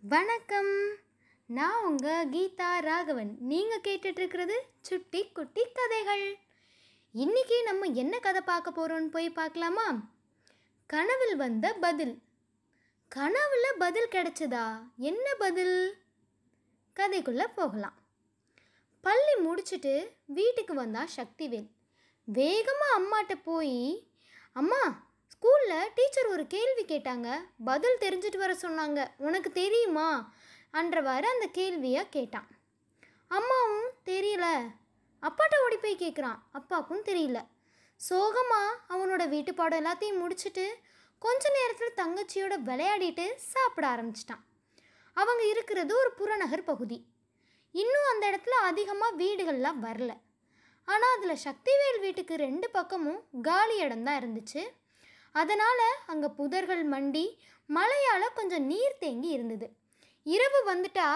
வணக்கம். நான் உங்கள் கீதா ராகவன். நீங்கள் கேட்டுட்ருக்கிறது சுட்டி குட்டி கதைகள். இன்றைக்கி நம்ம என்ன கதை பார்க்க போகிறோம்னு போய் பார்க்கலாமா? கனவில் வந்த பதில். கனவில் பதில் கிடைச்சதா? என்ன பதில்? கதைக்குள்ளே போகலாம். பள்ளி முடிச்சுட்டு வீட்டுக்கு வந்தா சக்திவேல். வேகமாக அம்மாட்ட போய் அம்மா ஸ்கூலில் டீச்சர் ஒரு கேள்வி கேட்டாங்க. பதில் தெரிஞ்சுட்டு வர சொன்னாங்க. உனக்கு தெரியுமா? அன்றவாறு அந்த கேள்வியை கேட்டான். அம்மாவும் தெரியல. அப்பாட்ட ஓடி போய் கேட்குறான் அப்பாவுக்கும் தெரியல. சோகமாக அவனோட வீட்டு பாடம் எல்லாத்தையும் முடிச்சுட்டு கொஞ்ச நேரத்தில் தங்கச்சியோட விளையாடிட்டு சாப்பிட ஆரம்பிச்சிட்டான். அவங்க இருக்கிறது ஒரு புறநகர் பகுதி. இன்னும் அந்த இடத்துல அதிகமாக வீடுகள்லாம் வரல. ஆனால் அதில் சக்திவேல் வீட்டுக்கு ரெண்டு பக்கமும் காலி இடம்தான் இருந்துச்சு. அதனால் அங்கே புதர்கள் மண்டி மழையால் கொஞ்சம் நீர் தேங்கி இருந்தது. இரவு வந்துட்டா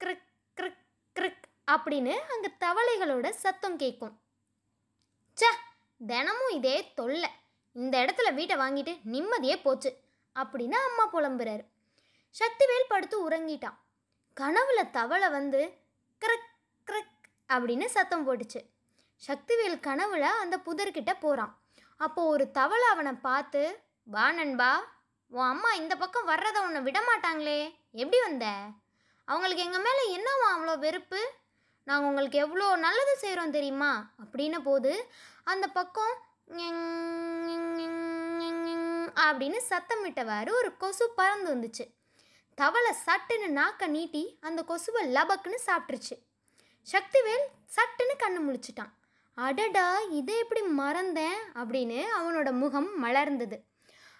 க்ரக் க்ரக் க்ரக் அப்படின்னு அங்கே தவளைகளோட சத்தம் கேட்கும் ச்சே தினமும் இதே தொல்லை. இந்த இடத்துல வீட்டை வாங்கிட்டு நிம்மதியே போச்சு அப்படின்னு அம்மா புலம்புறாரு. சக்திவேல் படுத்து உறங்கிட்டான். கனவுல தவளை வந்து க்ரக் க்ரக் அப்படின்னு சத்தம் போட்டுச்சு. சக்திவேல் கனவுல அந்த புதர்கிட்ட போகிறான் அப்போது ஒரு தவளை அவனை பார்த்து வா நண்பா உன் அம்மா இந்த பக்கம் வர்றதை உன்னை விட மாட்டாங்களே எப்படி வந்த? அவங்களுக்கு எங்கள் மேலே என்னவா அவ்வளோ வெறுப்பு? நாங்கள் உங்களுக்கு எவ்வளோ நல்லது செய்கிறோம் தெரியுமா? அப்படின்ன போது அந்த பக்கம் அப்படின்னு சத்தமிட்டவாறு ஒரு கொசு பறந்து வந்துச்சு. தவளை சட்டுன்னு நாக்க நீட்டி அந்த கொசுவை லபக்குன்னு சாப்பிட்ருச்சு சக்திவேல் சட்டுன்னு கண்ணு முழிச்சிட்டான். அடடா இதை எப்படி மறந்தேன்? அப்படின்னு அவனோட முகம் மலர்ந்தது.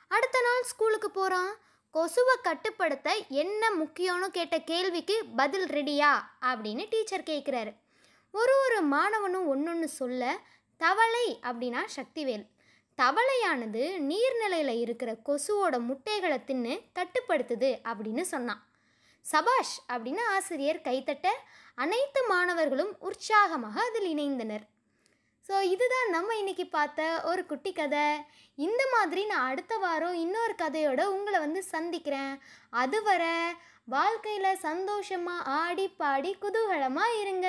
அடுத்த நாள் ஸ்கூலுக்கு போகிறான் கொசுவை கட்டுப்படுத்த என்ன முக்கியம்னு கேட்ட கேள்விக்கு பதில் ரெடியா? அப்படின்னு டீச்சர் கேட்குறாரு ஒரு ஒரு மாணவனும் ஒன்றொன்று சொல்ல தவளை அப்படின்னா சக்திவேல். தவளையானது நீர்நிலையில் இருக்கிற கொசுவோட முட்டைகளை தின்னு கட்டுப்படுத்துது அப்படின்னு சொன்னான். சபாஷ் அப்படின்னு ஆசிரியர் கைத்தட்ட அனைத்து மாணவர்களும் உற்சாகமாக அதில் இணைந்தனர். ஸோ இதுதான் நம்ம இன்னைக்கு பார்த்த ஒரு குட்டி கதை. இந்த மாதிரி நான் அடுத்த வாரம் இன்னொரு கதையோட உங்களை வந்து சந்திக்கிறேன். அதுவரை வாழ்க்கையில் சந்தோஷமாக ஆடி பாடி குதூகலமாக இருங்க.